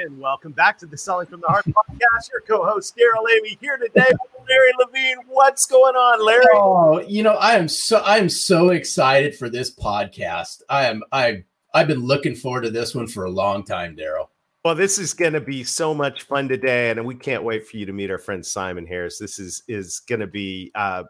And welcome back to the Selling from the Heart podcast. Your co-host Darrell Amy here today with Larry Levine. What's going on, Larry? Oh, you know, I am so I am so excited for this podcast. I am I I've been looking forward to this one for a long time, Darrell. Well, this is going to be so much fun today, and we can't wait for you to meet our friend Simon Harris. This is is going to be uh,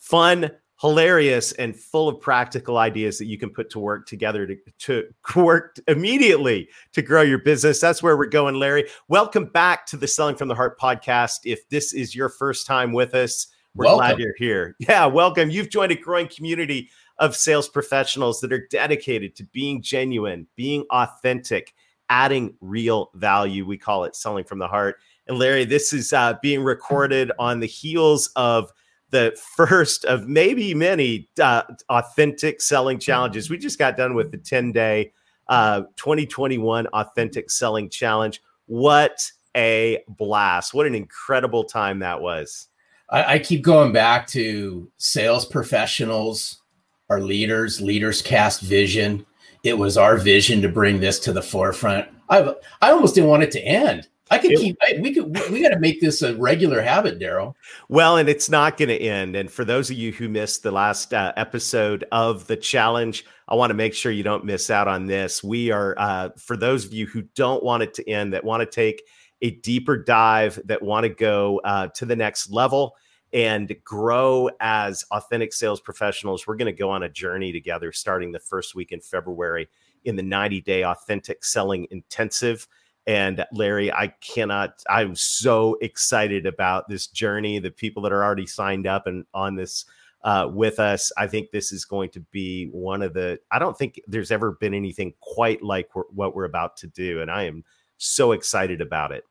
fun, hilarious, and full of practical ideas that you can put to work together to, to work immediately to grow your business. That's where we're going, Larry. Welcome back to the Selling from the Heart podcast. If this is your first time with us, we're Welcome. glad you're here. Yeah, welcome. You've joined a growing community of sales professionals that are dedicated to being genuine, being authentic, adding real value. We call it selling from the heart. And Larry, this is uh, being recorded on the heels of the first of maybe many uh, authentic selling challenges. We just got done with the 10 day uh, 2021 authentic selling challenge. What a blast! What an incredible time that was. I, I keep going back to sales professionals, our leaders, leaders cast vision. It was our vision to bring this to the forefront. I I almost didn't want it to end. I could It- keep. We could. We, we got to make this a regular habit, Darrell. Well, and it's not going to end. And for those of you who missed the last uh, episode of the challenge, I want to make sure you don't miss out on this. We are, uh, for those of you who don't want it to end, that want to take a deeper dive, that want to go uh, to the next level and grow as authentic sales professionals, we're going to go on a journey together starting the first week in February in the 90 day authentic selling intensive. And Larry, I cannot, I'm so excited about this journey. The people that are already signed up and on this uh, with us, I think this is going to be one of the, I don't think there's ever been anything quite like what we're about to do. And I am so excited about it.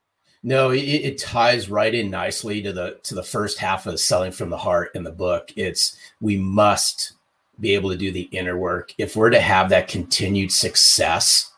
No, it, it ties right in nicely to the to the first half of selling from the heart in the book. It's we must be able to do the inner work if we're to have that continued success.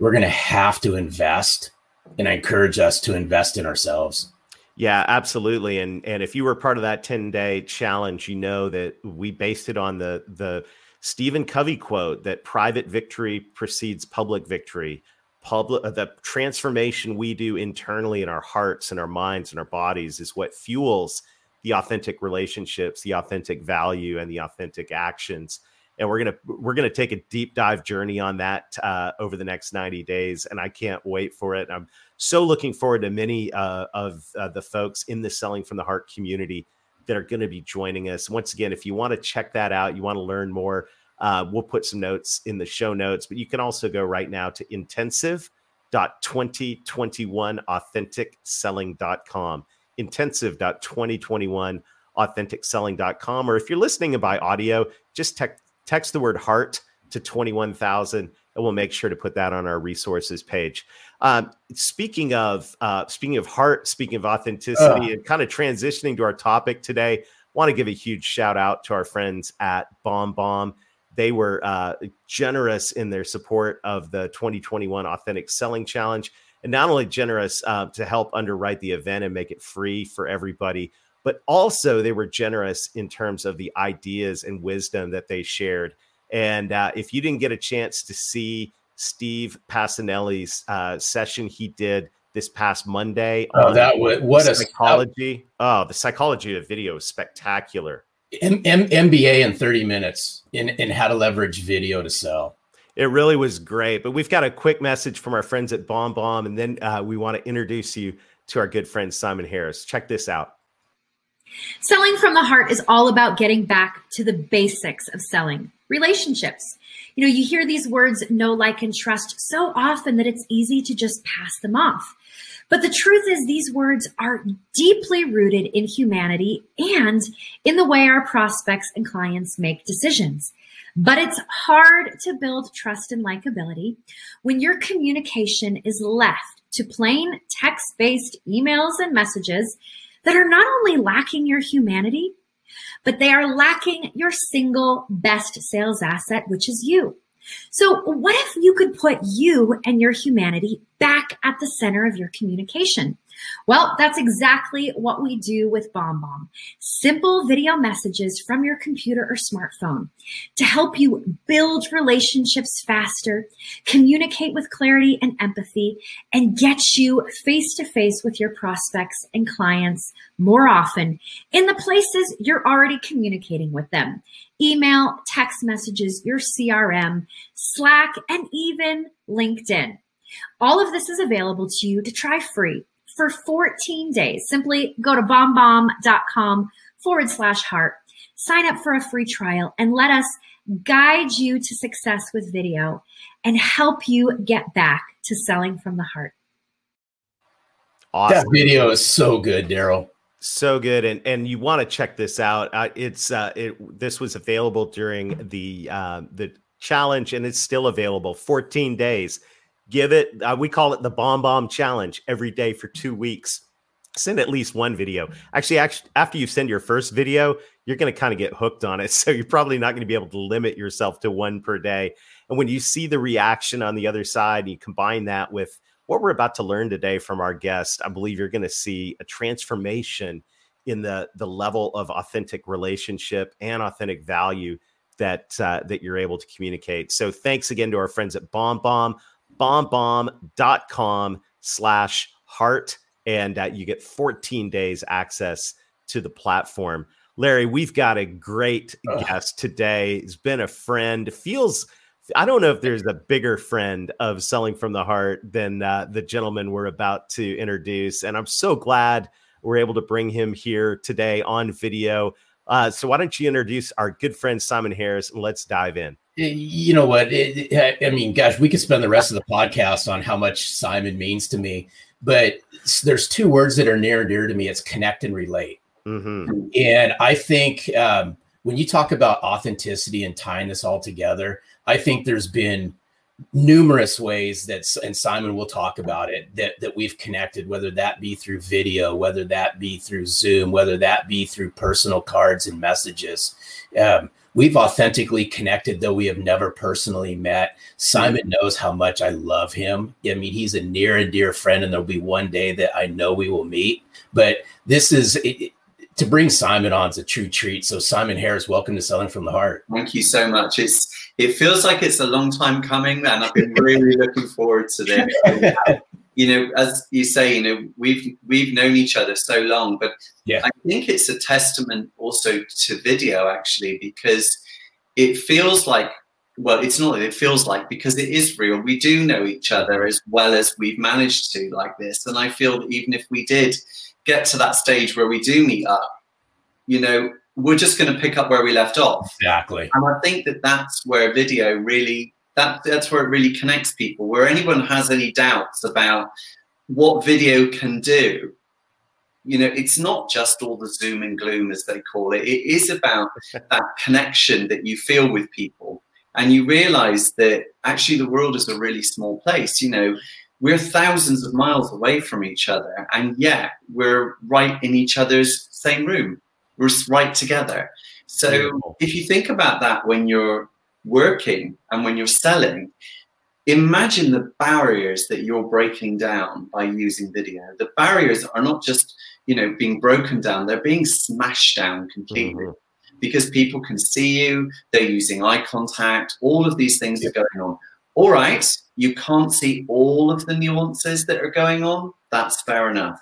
We're going to have to invest, and I encourage us to invest in ourselves. Yeah, absolutely. And and if you were part of that 10 day challenge, you know that we based it on the the Stephen Covey quote that private victory precedes public victory. Public uh, the transformation we do internally in our hearts and our minds and our bodies is what fuels the authentic relationships, the authentic value, and the authentic actions. And we're gonna we're gonna take a deep dive journey on that uh, over the next 90 days, and I can't wait for it. I'm so looking forward to many uh, of uh, the folks in the Selling from the Heart community that are going to be joining us. Once again, if you want to check that out, you want to learn more, uh, we'll put some notes in the show notes, but you can also go right now to intensive.2021authenticselling.com. Intensive.2021 authenticselling.com. Or if you're listening by audio, just text text the word heart to 21,000 and we'll make sure to put that on our resources page. Um, speaking of uh, speaking of heart, speaking of authenticity, and kind of transitioning to our topic today, want to give a huge shout out to our friends at BombBomb. They were uh, generous in their support of the 2021 Authentic Selling Challenge, and not only generous uh, to help underwrite the event and make it free for everybody, but also they were generous in terms of the ideas and wisdom that they shared. And uh, if you didn't get a chance to see Steve Pacinelli's uh, session he did this past Monday, Oh, on that was what a psychology. Oh, the psychology of video is spectacular. M- M- MBA in 30 minutes in, in how to leverage video to sell. It really was great. But we've got a quick message from our friends at BombBomb, and then uh, we want to introduce you to our good friend Simon Harris. Check this out. Selling from the heart is all about getting back to the basics of selling relationships. You know, you hear these words know, like, and trust so often that it's easy to just pass them off. But the truth is, these words are deeply rooted in humanity and in the way our prospects and clients make decisions. But it's hard to build trust and likability when your communication is left to plain text based emails and messages that are not only lacking your humanity, but they are lacking your single best sales asset, which is you. So, what if you could put you and your humanity back at the center of your communication? Well, that's exactly what we do with BombBomb. Simple video messages from your computer or smartphone to help you build relationships faster, communicate with clarity and empathy, and get you face to face with your prospects and clients more often in the places you're already communicating with them. Email, text messages, your CRM, Slack, and even LinkedIn. All of this is available to you to try free for 14 days. Simply go to bombbomb.com forward slash heart, sign up for a free trial, and let us guide you to success with video and help you get back to selling from the heart. Awesome. That video is so good, Darrell. So good, and and you want to check this out. Uh, it's uh, it this was available during the uh, the challenge, and it's still available. 14 days give it uh, we call it the BombBomb challenge every day for two weeks. Send at least one video. Actually actually after you send your first video you're going to kind of get hooked on it. So you're probably not going to be able to limit yourself to one per day. And when you see the reaction on the other side and you combine that with what we're about to learn today from our guest i believe you're going to see a transformation in the the level of authentic relationship and authentic value that uh, that you're able to communicate. So thanks again to our friends at BombBomb bombbomb.com slash heart and uh, you get 14 days access to the platform. Larry we've got a great guest today. He's been a friend. Feels i don't know if there's a bigger friend of selling from the heart than uh, the gentleman we're about to introduce and i'm so glad we're able to bring him here today on video. Uh, so why don't you introduce our good friend simon harris and let's dive in you know what? It, it, I mean, gosh, we could spend the rest of the podcast on how much Simon means to me, but there's two words that are near and dear to me. It's connect and relate. Mm-hmm. And I think um, when you talk about authenticity and tying this all together, I think there's been numerous ways that and Simon will talk about it that that we've connected whether that be through video whether that be through Zoom whether that be through personal cards and messages um, we've authentically connected though we have never personally met. Simon knows how much i love him. I mean he's a near and dear friend and there'll be one day that i know we will meet. But this is it, to bring simon on is a true treat. So simon harris welcome to selling from the heart. Thank you so much. It's it feels like it's a long time coming and i've been really looking forward to this you know, as you say, you know, we've we've known each other so long, but yeah. I think it's a testament also to video actually because it feels like well, it's not it feels like because it is real. We do know each other as well as we've managed to like this, and I feel that even if we did get to that stage where we do meet up, you know, we're just going to pick up where we left off. Exactly. And I think that that's where video really that that's where it really connects people. Where anyone has any doubts about what video can do, you know, it's not just all the zoom and gloom as they call it. It is about that connection that you feel with people, and you realize that actually the world is a really small place. You know, we're thousands of miles away from each other, and yet we're right in each other's same room. We're right together. So if you think about that when you're working and when you're selling, imagine the barriers that you're breaking down by using video. The barriers are not just, you know, being broken down, they're being smashed down completely. Mm-hmm. Because people can see you, they're using eye contact, all of these things are going on. All right, you can't see all of the nuances that are going on. That's fair enough.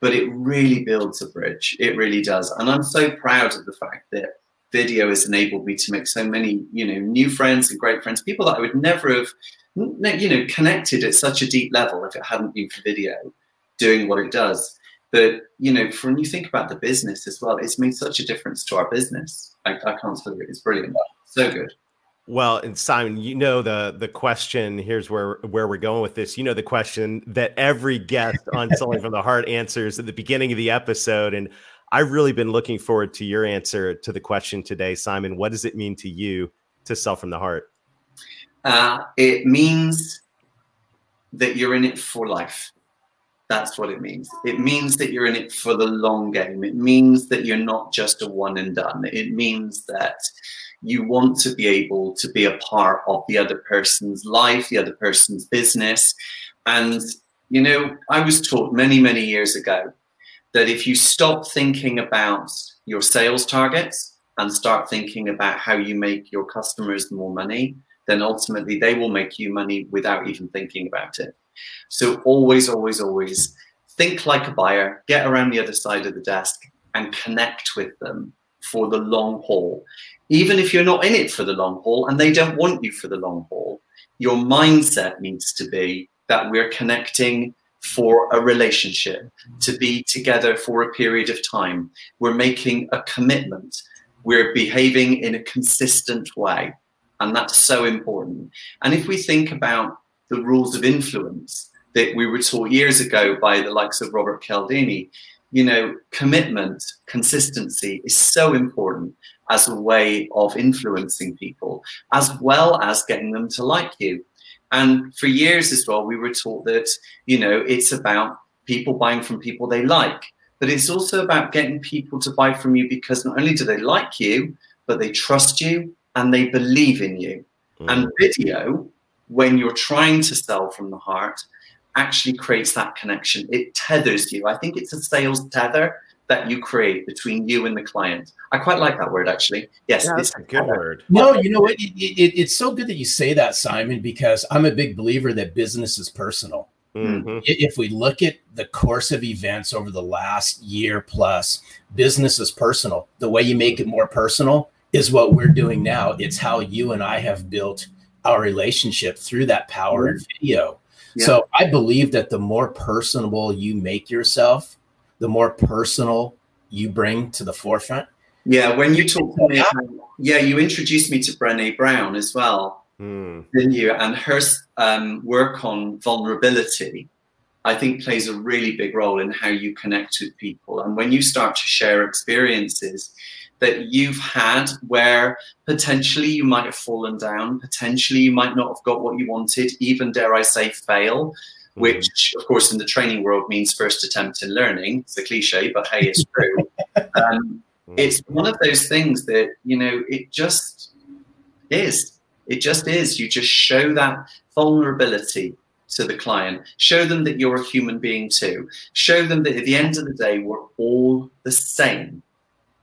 But it really builds a bridge. It really does. And I'm so proud of the fact that video has enabled me to make so many, you know, new friends and great friends, people that I would never have, you know, connected at such a deep level if it hadn't been for video doing what it does. But you know, when you think about the business as well, it's made such a difference to our business. I, I can't tell you, it's brilliant, so good. Well, and Simon, you know the the question. Here's where where we're going with this. You know the question that every guest on Selling from the Heart answers at the beginning of the episode, and I've really been looking forward to your answer to the question today, Simon. What does it mean to you to sell from the heart? Uh, it means that you're in it for life. That's what it means. It means that you're in it for the long game. It means that you're not just a one and done. It means that you want to be able to be a part of the other person's life, the other person's business. And, you know, I was taught many, many years ago that if you stop thinking about your sales targets and start thinking about how you make your customers more money, then ultimately they will make you money without even thinking about it. So always, always, always think like a buyer, get around the other side of the desk and connect with them for the long haul. Even if you're not in it for the long haul and they don't want you for the long haul, your mindset needs to be that we're connecting for a relationship, to be together for a period of time. We're making a commitment. We're behaving in a consistent way. And that's so important. And if we think about the rules of influence that we were taught years ago by the likes of Robert Cialdini, you know, commitment, consistency is so important as a way of influencing people, as well as getting them to like you. And for years as well, we were taught that, you know, it's about people buying from people they like, but it's also about getting people to buy from you because not only do they like you, but they trust you and they believe in you. Mm. And video, when you're trying to sell from the heart, actually creates that connection. It tethers you. I think it's a sales tether that you create between you and the client. I quite like that word actually. Yes, yeah, it's a good word. No, you know what? It, it, it's so good that you say that, Simon, because I'm a big believer that business is personal. Mm-hmm. If we look at the course of events over the last year plus, business is personal. The way you make it more personal is what we're doing now. It's how you and I have built our relationship through that power mm-hmm. in video. Yeah. So I believe that the more personable you make yourself, the more personal you bring to the forefront. Yeah, when you talk to me, yeah, you introduced me to Brené Brown as well, mm. didn't you? And her um, work on vulnerability, I think, plays a really big role in how you connect with people. And when you start to share experiences that you've had where potentially you might have fallen down, potentially you might not have got what you wanted, even dare I say, fail. Which of course in the training world means first attempt in learning. It's a cliche, but hey, it's true. um, mm-hmm. it's one of those things that, you know, it just is. It just is. You just show that vulnerability to the client. Show them that you're a human being too. Show them that at the end of the day, we're all the same.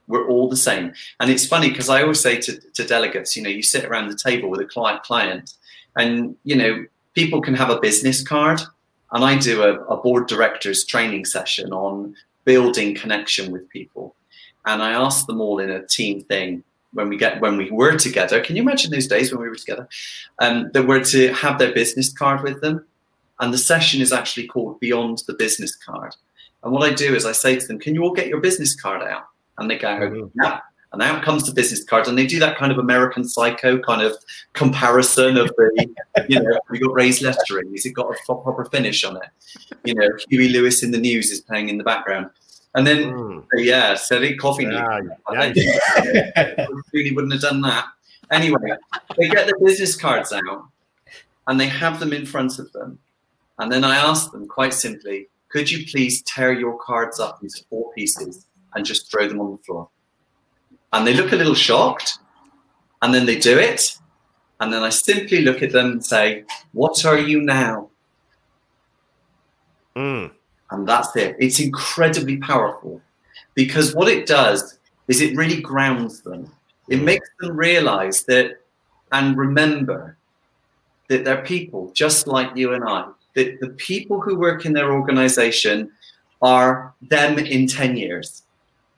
We're all the same. And it's funny because I always say to, to delegates, you know, you sit around the table with a client client and, you know, people can have a business card and I do a, a board directors training session on building connection with people. And I ask them all in a team thing when we get when we were together. Can you imagine those days when we were together? Um, that were to have their business card with them. And the session is actually called Beyond the Business Card. And what I do is I say to them, Can you all get your business card out? And they go. Yeah. And out comes the business card, and they do that kind of American Psycho kind of comparison of the, you know, we got raised lettering? Has it got a proper finish on it? You know, Huey Lewis and the News is playing in the background. And then, mm. yeah, Sally Coffee. Yeah, yeah. really wouldn't have done that. Anyway, they get the business cards out and they have them in front of them. And then I ask them quite simply, could you please tear your cards up into four pieces and just throw them on the floor? And they look a little shocked and then they do it and then i simply look at them and say what are you now? Mm. and that's it. It's incredibly powerful because what it does is it really grounds them. It makes them realize that and remember that they're people just like you and i that the people who work in their organization are them in 10 years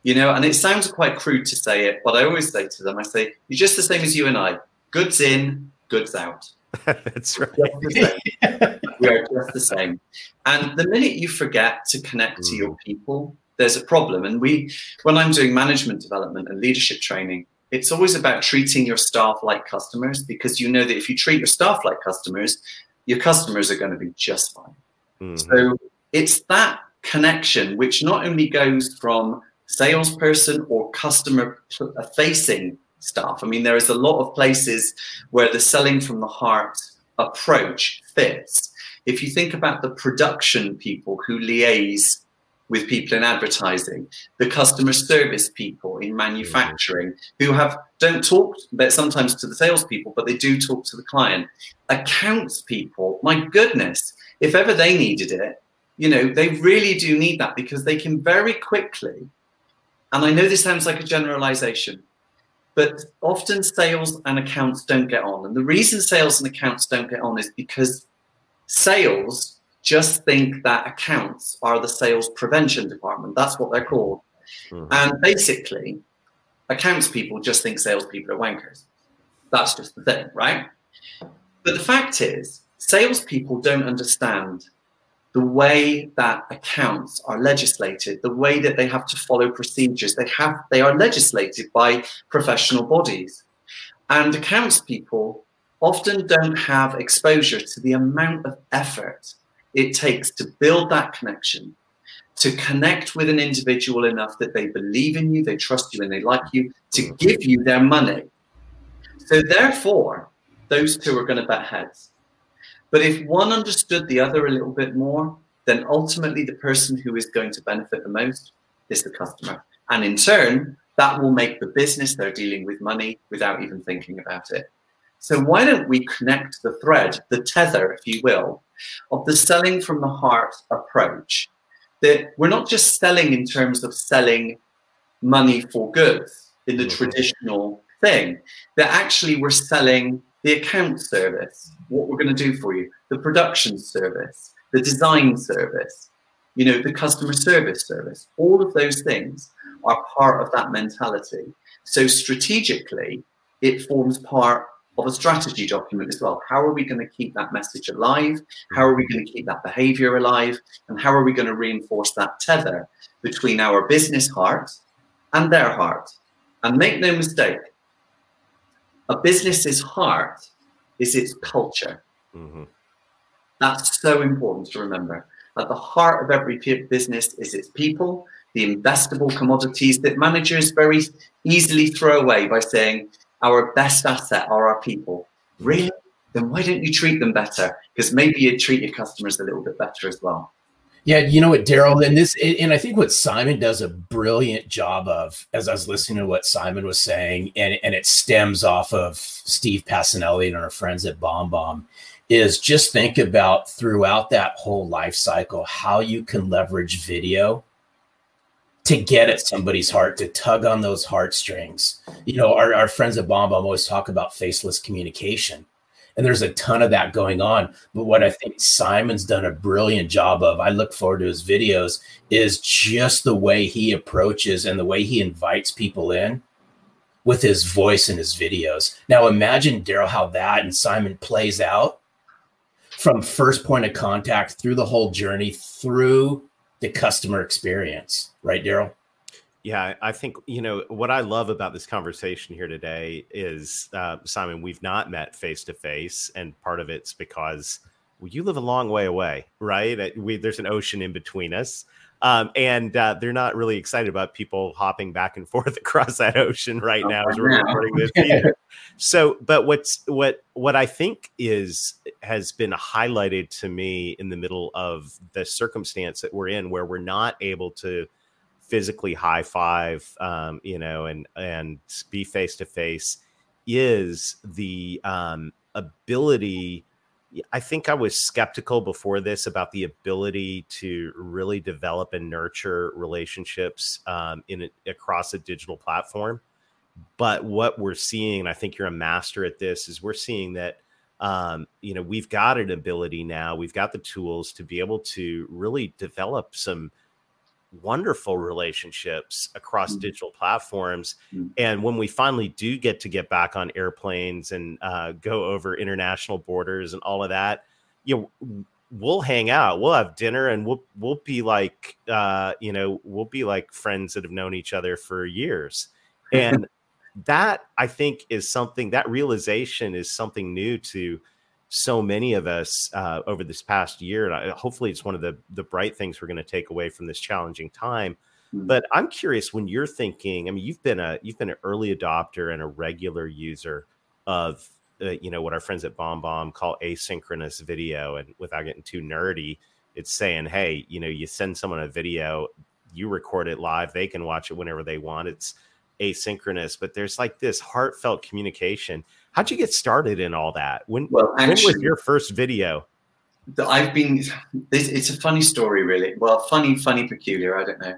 you know, and it sounds quite crude to say it, but I always say to them, I say, you're just the same as you and I. Goods in, goods out. That's right. we are just the same. And the minute you forget to connect mm. to your mm. people, there's a problem. And we, when I'm doing management development and leadership training, it's always about treating your staff like customers because you know that if you treat your staff like customers, your customers are going to be just fine. Mm-hmm. So it's that connection which not only goes from salesperson or customer uh, facing staff. I mean, there is a lot of places where the selling from the heart approach fits. If you think about the production people who liaise with people in advertising, the customer service people in manufacturing who have don't talk but sometimes to the salespeople, but they do talk to the client. Accounts people, my goodness, if ever they needed it, you know, they really do need that because they can very quickly, and I know this sounds like a generalization, but often sales and accounts don't get on. And the reason sales and accounts don't get on is because sales just think that accounts are the sales prevention department. That's what they're called. Mm-hmm. And basically, accounts people just think salespeople are wankers. That's just the thing, right? But the fact is, salespeople don't understand the way that accounts are legislated, the way that they have to follow procedures. They have they are legislated by professional bodies. And accounts people often don't have exposure to the amount of effort it takes to build that connection, to connect with an individual enough that they believe in you, they trust you, and they like you, to give you their money. So, therefore, those two are going to butt heads. But if one understood the other a little bit more, then ultimately the person who is going to benefit the most is the customer. And in turn, that will make the business they're dealing with money without even thinking about it. So, why don't we connect the thread, the tether, if you will, of the selling from the heart approach? That we're not just selling in terms of selling money for goods in the mm-hmm. traditional thing, that actually we're selling the account service, what we're going to do for you, the production service, the design service, you know, the customer service service. All of those things are part of that mentality. So strategically, it forms part of a strategy document as well. How are we going to keep that message alive? How are we going to keep that behavior alive? And how are we going to reinforce that tether between our business heart and their heart? And make no mistake, a business's heart is its culture. Mm-hmm. That's so important to remember. At the heart of every business is its people, the investable commodities that managers very easily throw away by saying, our best asset are our people. Really? Then why don't you treat them better? Because maybe you'd treat your customers a little bit better as well. Yeah, you know what, Darrell, and this, and I think what Simon does a brilliant job of, as I was listening to what Simon was saying, and and it stems off of Steve Pacinelli and our friends at BombBomb, is just think about throughout that whole life cycle how you can leverage video to get at somebody's heart, to tug on those heartstrings. You know, our, our friends at BombBomb always talk about faceless communication and there's a ton of that going on. But what I think Simon's done a brilliant job of, I look forward to his videos, is just the way he approaches and the way he invites people in with his voice in his videos. Now imagine Darrell how that and Simon plays out from first point of contact through the whole journey through the customer experience, right, Darrell? Yeah, I think you know what I love about this conversation here today is uh, Simon. We've not met face to face, and part of it's because well, you live a long way away, right? We, there's an ocean in between us, um, and uh, they're not really excited about people hopping back and forth across that ocean right now as we're recording this. Either. so, but what's what what I think is has been highlighted to me in the middle of the circumstance that we're in, where we're not able to physically high five, um, you know, and and be face to face is the um, ability. I think I was skeptical before this about the ability to really develop and nurture relationships um, in across a digital platform. But what we're seeing, and I think you're a master at this, is we're seeing that um, you know we've got an ability now, we've got the tools to be able to really develop some wonderful relationships across mm-hmm. digital platforms. Mm-hmm. And when we finally do get to get back on airplanes and uh, go over international borders and all of that, you know, we'll hang out, we'll have dinner, and we'll we'll be like, uh, you know, we'll be like friends that have known each other for years. And that I think is something that realization is something new to so many of us uh, over this past year. And I, hopefully, it's one of the the bright things we're going to take away from this challenging time. Mm-hmm. But I'm curious when you're thinking. I mean, you've been a you've been an early adopter and a regular user of uh, you know what our friends at BombBomb call asynchronous video. And without getting too nerdy, it's saying, hey, you know, you send someone a video, you record it live, they can watch it whenever they want. It's asynchronous, but there's like this heartfelt communication. How'd you get started in all that? When, well, actually, when was your first video? I've been, it's a funny story, really. Well, funny, funny, peculiar, I don't know.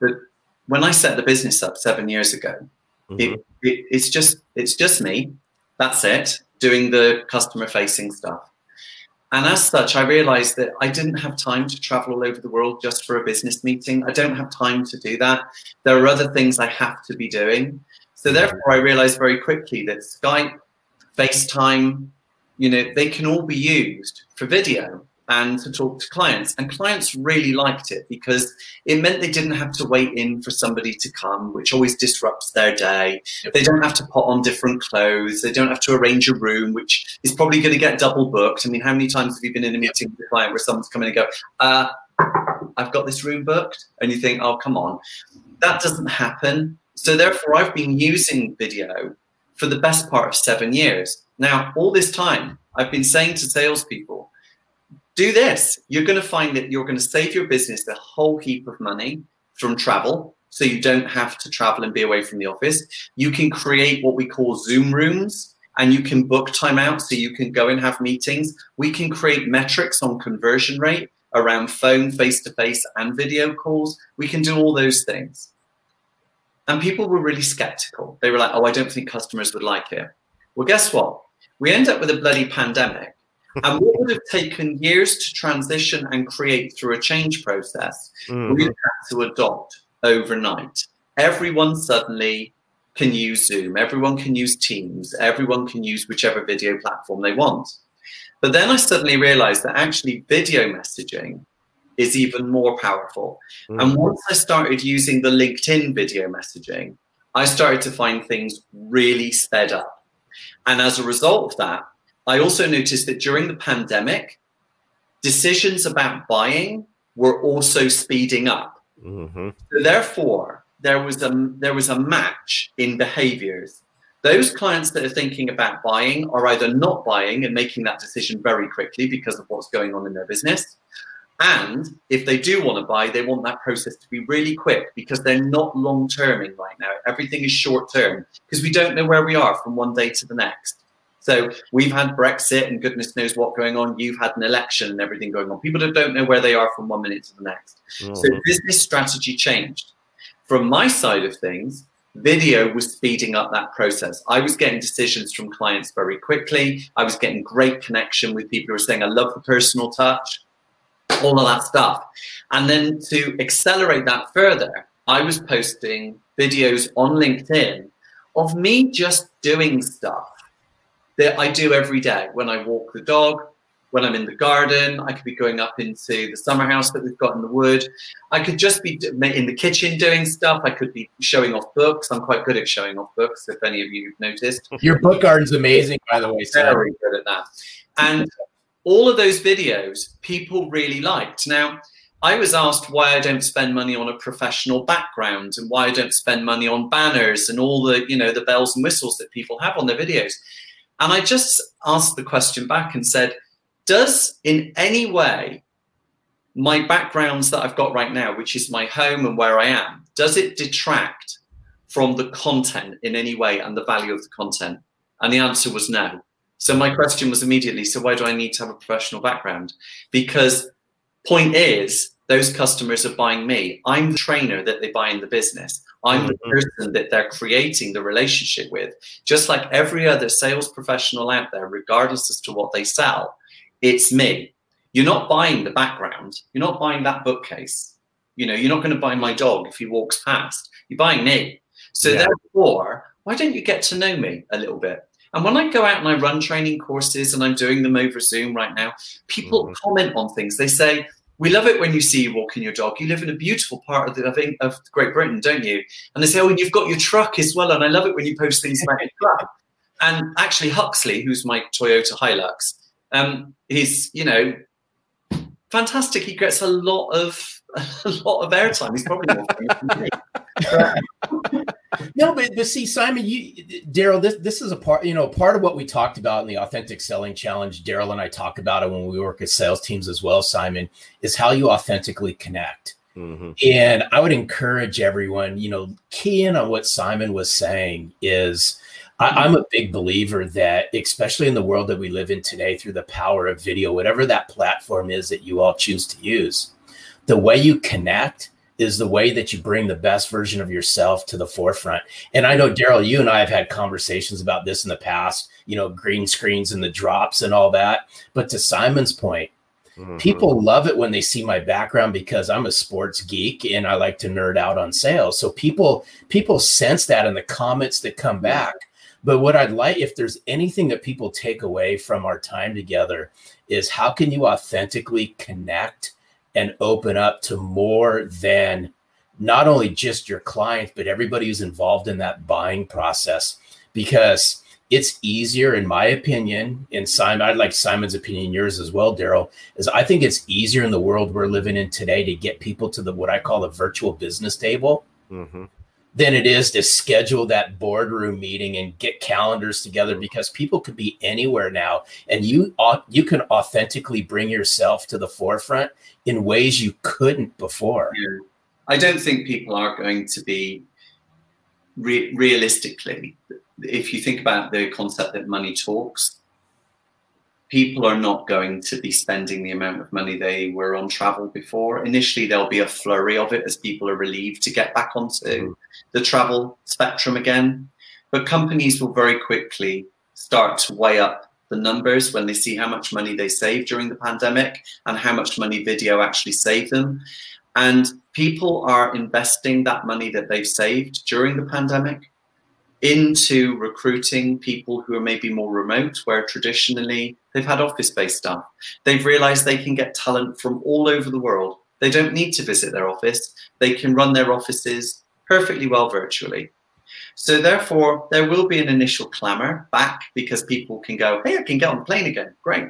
But when I set the business up seven years ago, mm-hmm. it, it, it's just, it's just me. That's it, doing the customer facing stuff. And as such, I realized that I didn't have time to travel all over the world just for a business meeting. I don't have time to do that. There are other things I have to be doing. So therefore, I realized very quickly that Skype, FaceTime, you know, they can all be used for video and to talk to clients. And clients really liked it because it meant they didn't have to wait in for somebody to come, which always disrupts their day. They don't have to put on different clothes. They don't have to arrange a room, which is probably going to get double booked. I mean, how many times have you been in a meeting with a client where someone's coming and go, uh, I've got this room booked? And you think, oh, come on. That doesn't happen. So therefore, I've been using video for the best part of seven years. Now, all this time, I've been saying to salespeople, do this. You're going to find that you're going to save your business a whole heap of money from travel. So you don't have to travel and be away from the office. You can create what we call Zoom rooms and you can book time out so you can go and have meetings. We can create metrics on conversion rate around phone, face to face, and video calls. We can do all those things. And people were really skeptical. They were like, oh, I don't think customers would like it. Well, guess what? We end up with a bloody pandemic and what would have taken years to transition and create through a change process, mm-hmm. we had to adopt overnight. Everyone suddenly can use Zoom, everyone can use Teams, everyone can use whichever video platform they want. But then I suddenly realized that actually video messaging is even more powerful. Mm-hmm. And once I started using the LinkedIn video messaging, I started to find things really sped up. And as a result of that, I also noticed that during the pandemic, decisions about buying were also speeding up. Mm-hmm. So therefore, there was a there was a match in behaviors. Those clients that are thinking about buying are either not buying and making that decision very quickly because of what's going on in their business. And if they do want to buy, they want that process to be really quick because they're not long terming right now. Everything is short term because we don't know where we are from one day to the next. So we've had Brexit and goodness knows what going on. You've had an election and everything going on. People don't know where they are from one minute to the next. Mm. So business strategy changed. From my side of things, video was speeding up that process. I was getting decisions from clients very quickly. I was getting great connection with people who were saying, I love the personal touch, all of that stuff. And then to accelerate that further, I was posting videos on LinkedIn of me just doing stuff that I do every day when I walk the dog, when I'm in the garden. I could be going up into the summer house that we've got in the wood. I could just be in the kitchen doing stuff. I could be showing off books. I'm quite good at showing off books, if any of you have noticed. Your book garden's amazing, by the way. Very good at that. And all of those videos people really liked. Now, I was asked why I don't spend money on a professional background and why I don't spend money on banners and all the, you know, the bells and whistles that people have on their videos. And I just asked the question back and said, does in any way my backgrounds that I've got right now, which is my home and where I am, does it detract from the content in any way and the value of the content? And the answer was no. So my question was immediately, so why do I need to have a professional background? Because point is, those customers are buying me. I'm the trainer that they buy in the business. I'm the mm-hmm. person that they're creating the relationship with. Just like every other sales professional out there, regardless as to what they sell, it's me. You're not buying the background. You're not buying that bookcase. You know, you're not going to buy my dog if he walks past. You're buying me. So yeah. therefore, why don't you get to know me a little bit? And when I go out and I run training courses and I'm doing them over Zoom right now, people mm-hmm. comment on things. They say, we love it when you see you walking your dog. You live in a beautiful part of, the, of, of Great Britain, don't you? And they say, oh, and you've got your truck as well. And I love it when you post things about your truck. And actually, Huxley, who's my Toyota Hilux, um, he's you know fantastic. He gets a lot of a lot of airtime. He's probably more famous than me. no, but, but see, Simon, you, Darrell, this this is a part, you know, part of what we talked about in the authentic selling challenge. Darrell and I talk about it when we work as sales teams as well. Simon is how you authentically connect. Mm-hmm. And I would encourage everyone, you know, key in on what Simon was saying is I, am a big believer that, especially in the world that we live in today, through the power of video, whatever that platform is that you all choose to use, the way you connect is the way that you bring the best version of yourself to the forefront. And I know, Darrell, you and I have had conversations about this in the past, you know, green screens and the drops and all that. But to Simon's point, mm-hmm. people love it when they see my background because I'm a sports geek and I like to nerd out on sales. So people people sense that in the comments that come back. But what I'd like, if there's anything that people take away from our time together, is how can you authentically connect and open up to more than not only just your clients, but everybody who's involved in that buying process? Because it's easier, in my opinion, and Simon, I'd like Simon's opinion, yours as well, Darrell, is I think it's easier in the world we're living in today to get people to the what I call the virtual business table. Mm-hmm than it is to schedule that boardroom meeting and get calendars together because people could be anywhere now and you you can authentically bring yourself to the forefront in ways you couldn't before yeah. i don't think people are going to be re- realistically if you think about the concept that money talks people are not going to be spending the amount of money they were on travel before. Initially, there'll be a flurry of it as people are relieved to get back onto mm-hmm. The travel spectrum again. But companies will very quickly start to weigh up the numbers when they see how much money they saved during the pandemic and how much money video actually saved them. And people are investing that money that they've saved during the pandemic into recruiting people who are maybe more remote, where traditionally they've had office based staff. They've realized they can get talent from all over the world. They don't need to visit their office, they can run their offices perfectly well virtually. So, therefore, there will be an initial clamor back because people can go, hey, I can get on the plane again. Great.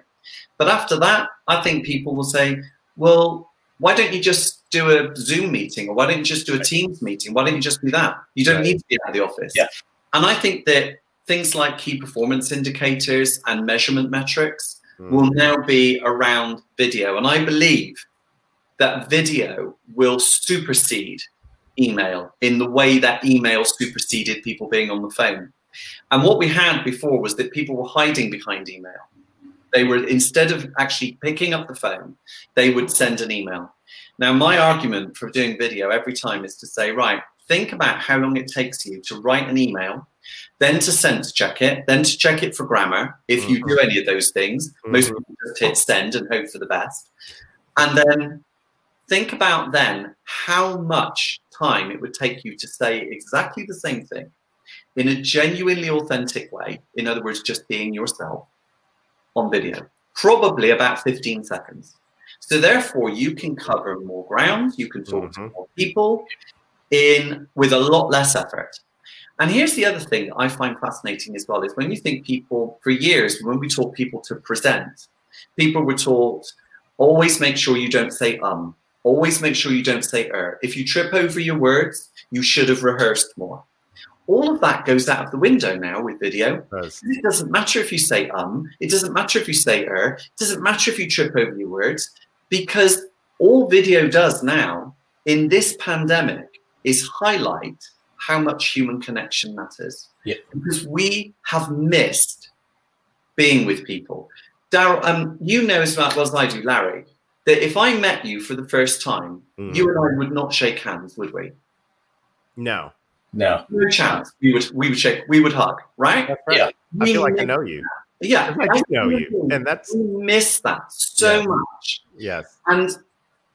But after that, I think people will say, well, why don't you just do a Zoom meeting or why don't you just do a Teams meeting? Why don't you just do that? You don't need to be out of the office. Yeah. And I think that things like key performance indicators and measurement metrics mm. will now be around video. And I believe that video will supersede email in the way that email superseded people being on the phone. And what we had before was that people were hiding behind email. They were, instead of actually picking up the phone, they would send an email. Now, my argument for doing video every time is to say, right, think about how long it takes you to write an email, then to sense check it, then to check it for grammar. If you do mm-hmm. any of those things, mm-hmm. most people just hit send and hope for the best. And then think about then how much time it would take you to say exactly the same thing in a genuinely authentic way. In other words, just being yourself on video. Probably about 15 seconds. So therefore, you can cover more ground. You can talk mm-hmm. to more people in with a lot less effort. And here's the other thing I find fascinating as well is when you think people, for years, when we taught people to present, people were taught always make sure you don't say um, always make sure you don't say er. If you trip over your words, you should have rehearsed more. All of that goes out of the window now with video. It, it doesn't matter if you say um, it doesn't matter if you say er, it doesn't matter if you trip over your words, because all video does now in this pandemic is highlight how much human connection matters. Yeah. Because we have missed being with people. Darrell, um, you know as well as I do, Larry, that if I met you for the first time, mm. you and I would not shake hands, would we? No. No. No chance. We would we would shake, we would hug, right? right. Yeah. I feel like I know you. Yeah. I do know you. And that's we miss that so yeah. much. Yes. And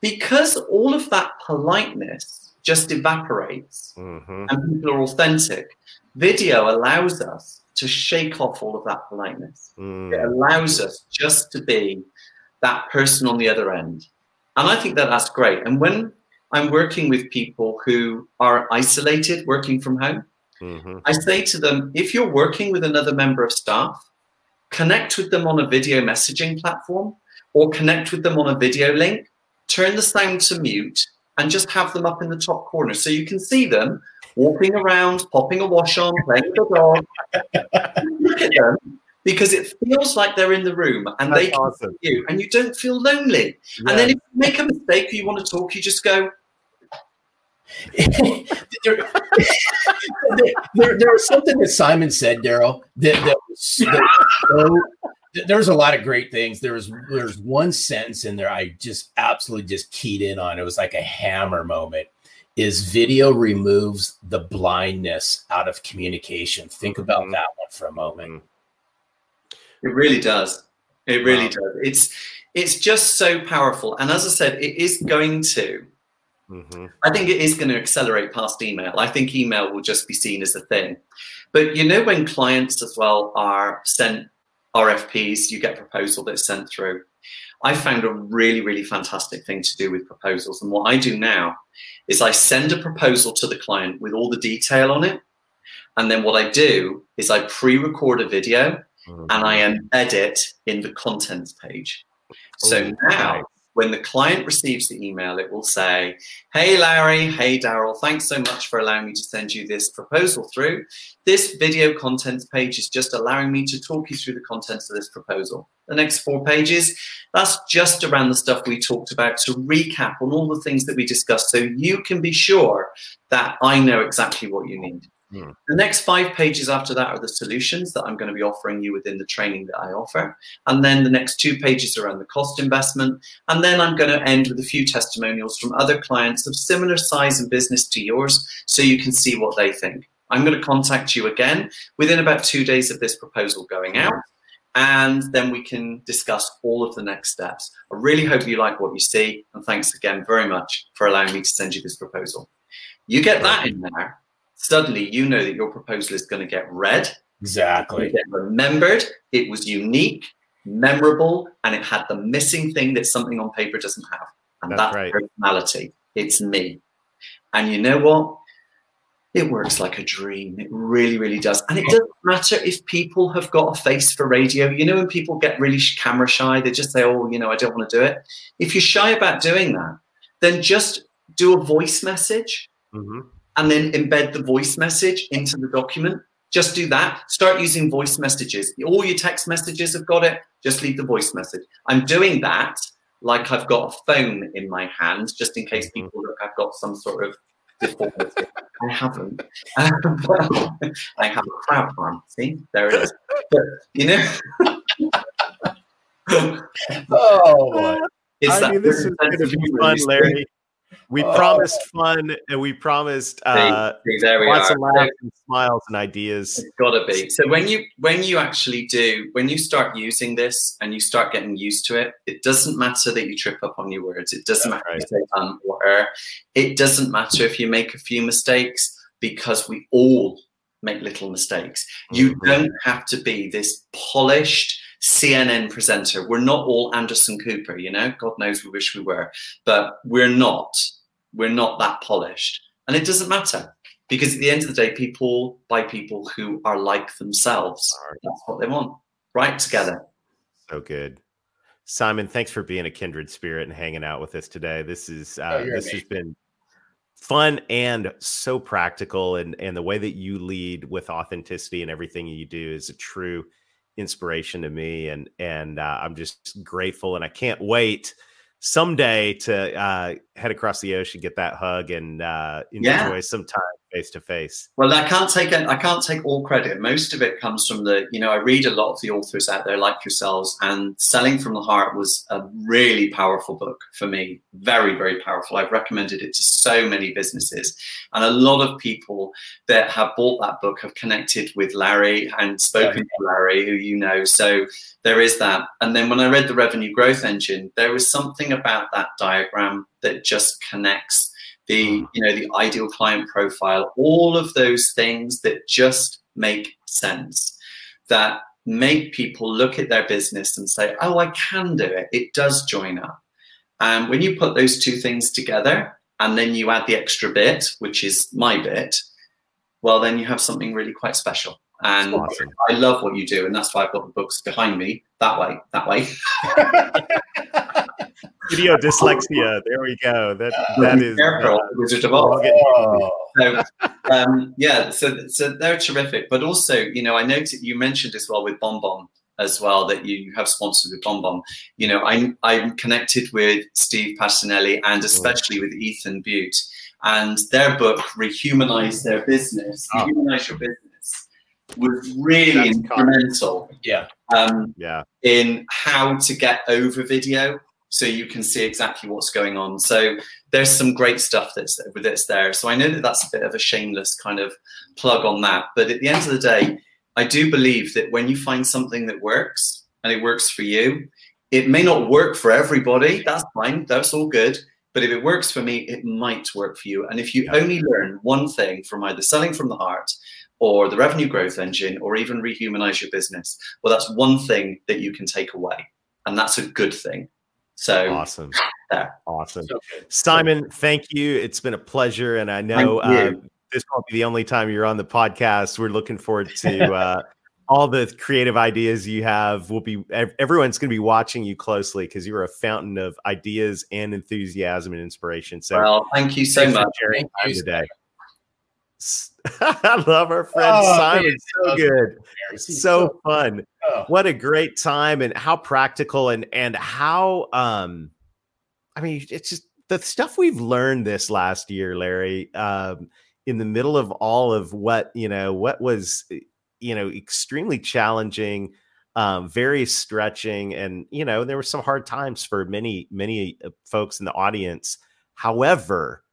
because all of that politeness just evaporates mm-hmm. and people are authentic. Video allows us to shake off all of that politeness. Mm. It allows us just to be that person on the other end. And I think that that's great. And when I'm working with people who are isolated, working from home, Mhm. I say to them, if you're working with another member of staff, connect with them on a video messaging platform or connect with them on a video link, turn the sound to mute, and just have them up in the top corner so you can see them walking around, popping a wash on, playing with the dog. Look at them because it feels like they're in the room and they That's can awesome. see you and you don't feel lonely. And then if you make a mistake or you want to talk, you just go, there, there, there, there was something that Simon said, Darrell, that, that was that so, there's a lot of great things. There was there's one sentence in there I just absolutely just keyed in on. It was like a hammer moment. Is video removes the blindness out of communication. Think about Mhm. that one for a moment. It really does. It really Wow. does. It's it's just so powerful. And as I said, it is going to. Mhm. I think it is going to accelerate past email. I think email will just be seen as a thing. But you know, when clients as well are sent RFPs, you get proposal that's sent through. I found a really, really fantastic thing to do with proposals. And what I do now is I send a proposal to the client with all the detail on it. And then what I do is I pre record a video Mhm. and I embed it in the contents page. So Ooh, now, nice. when the client receives the email, it will say, Hey, Larry, hey, Darrell, thanks so much for allowing me to send you this proposal through. This video contents page is just allowing me to talk you through the contents of this proposal. The next four pages, that's just around the stuff we talked about to recap on all the things that we discussed so you can be sure that I know exactly what you need. Hmm. The next five pages after that are the solutions that I'm going to be offering you within the training that I offer. And then the next two pages around the cost investment. And then I'm going to end with a few testimonials from other clients of similar size and business to yours so you can see what they think. I'm going to contact you again within about two days of this proposal going out. And then we can discuss all of the next steps. I really hope you like what you see. And thanks again very much for allowing me to send you this proposal. You get that in there, suddenly you know that your proposal is going to get read Exactly. get remembered. It was unique, memorable, and it had the missing thing that something on paper doesn't have. And That's that's, right. personality. It's me. And you know what? It works like a dream. It really, really does. And it doesn't matter if people have got a face for radio. You know, when people get really camera shy, they just say, oh, you know, I don't want to do it. If you're shy about doing that, then just do a voice message Mhm. And then embed the voice message into the document. Just do that. Start using voice messages. All your text messages have got it. Just leave the voice message. I'm doing that like I've got a phone in my hand, just in case mm-hmm. people look, I've got some sort of deformity. I haven't. I have a crab arm. See, there it is. But you know, Oh uh, boy. it's I that mean, this is going to be fun. Larry. We Oh. promised fun and we promised uh, there we lots are. of laughs and smiles and ideas. It's got to be. So when you when you actually do when you start using this and you start getting used to it, it doesn't matter that you trip up on your words. It doesn't That's matter if you say um or er. It doesn't matter if you make a few mistakes because we all make little mistakes. You Mhm. don't have to be this polished CNN presenter. We're not all Anderson Cooper, you know. God knows we wish we were, but we're not. We're not that polished, and it doesn't matter because at the end of the day, people buy people who are like themselves. That's what they want. Right together. So good. Simon, thanks for being a kindred spirit and hanging out with us today. This is uh, Oh, you're this has been fun and so practical and and the way that you lead with authenticity and everything you do is a true inspiration to me and and uh, I'm just grateful and I can't wait someday to uh, head across the ocean, get that hug, and uh, enjoy Yeah. some time face to face. Well, I can't take. I can't take all credit. Most of it comes from the. You know, I read a lot of the authors out there, like yourselves, and "Selling from the Heart" was a really powerful book for me. Very, very powerful. I've recommended it to so many businesses, and a lot of people that have bought that book have connected with Larry and spoken to Larry, who you know. So there is that. And then when I read the Revenue Growth Engine, there was something about that diagram that just connects the you know the ideal client profile all of those things that just make sense that make people look at their business and say oh i can do it it does join up And when you put those two things together and then you add the extra bit, which is my bit, well, then you have something really quite special. And awesome. I love what you do, and that's why I've got the books behind me that way, that way. Video dyslexia. There we go. That that is. Careful, uh, Wizard of Oz. Oh, so um, yeah, so so they're terrific. But also, you know, I noted you mentioned as well with BombBomb as well that you have sponsored with BombBomb. You know, I'm I'm connected with Steve Pacinelli and especially with Ethan Beute, and their book "Rehumanize Their Business," Oh. "Rehumanize Your Business," was really That's instrumental yeah. um, yeah. in how to get over video so you can see exactly what's going on. So there's some great stuff that's that's there. So I know that that's a bit of a shameless kind of plug on that, but at the end of the day, I do believe that when you find something that works and it works for you, it may not work for everybody. That's fine. That's all good. But if it works for me, it might work for you. And if you Yeah. only learn one thing from either selling from the heart or the revenue growth engine or even rehumanize your business, well, that's one thing that you can take away. And that's a good thing. So Awesome. there. Awesome. So good. Simon, thank you. It's been a pleasure, and I know uh, this won't be the only time you're on the podcast. We're looking forward to uh, all the creative ideas you have. We'll be everyone's going to be watching you closely because you're a fountain of ideas and enthusiasm and inspiration. So, Well, thank you so thanks for much. sharing Thank time you, today. I love our friend Oh, Simon. man, So good, He's so fun. Oh, what a great time and how practical and and how um i mean it's just the stuff we've learned this last year larry um in the middle of all of what you know what was eh, you know extremely challenging um very stretching and you know there were some hard times for many many uh, folks in the audience. However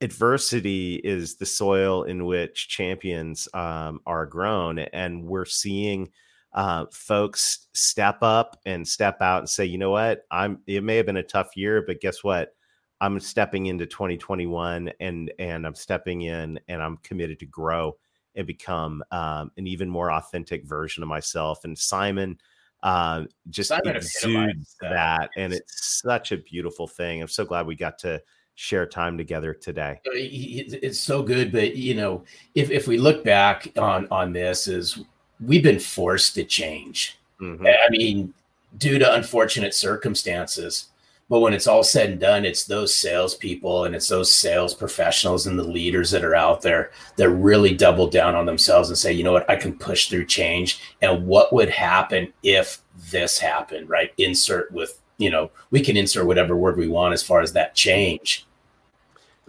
adversity is the soil in which champions um, are grown and we're seeing uh, folks step up and step out and say you know what? I'm it may have been a tough year but guess what? I'm stepping into 2021 and and i'm stepping in and i'm committed to grow and become um, an even more authentic version of myself. And simon uh, just Simon exudes that. that and it's such a beautiful thing. I'm so glad we got to share time together today. Uh, it's so good but you know if if we look back on on this is we've been forced to change. Mhm. i mean due to unfortunate circumstances but when it's all said and done it's those salespeople and it's those sales professionals and the leaders that are out there that really double down on themselves and say you know what? I can push through change. And what would happen if this happened right? Insert with you know we can insert whatever word we want as far as that change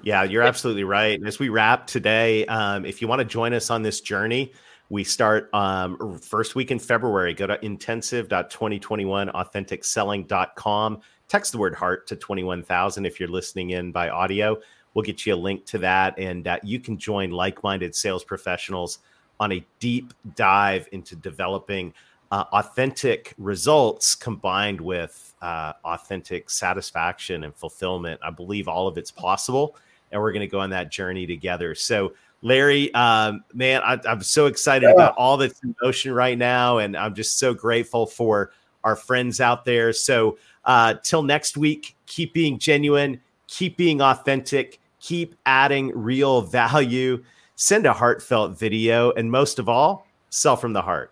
Yeah, you're absolutely right. And as we wrap today, um, if you want to join us on this journey, we start um, first week in February. Go to intensive.2021 authenticselling.com. Text the word heart to 21,000 if you're listening in by audio. We'll get you a link to that. And uh, you can join like minded sales professionals on a deep dive into developing uh, authentic results combined with uh, authentic satisfaction and fulfillment. I believe all of it's possible and we're going to go on that journey together. So, Larry, um, man, I, I'm so excited Yeah. about all that's in motion right now, and I'm just so grateful for our friends out there. So, uh, till next week, keep being genuine, keep being authentic, keep adding real value. Send a heartfelt video, and most of all, sell from the heart.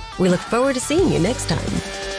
We look forward to seeing you next time.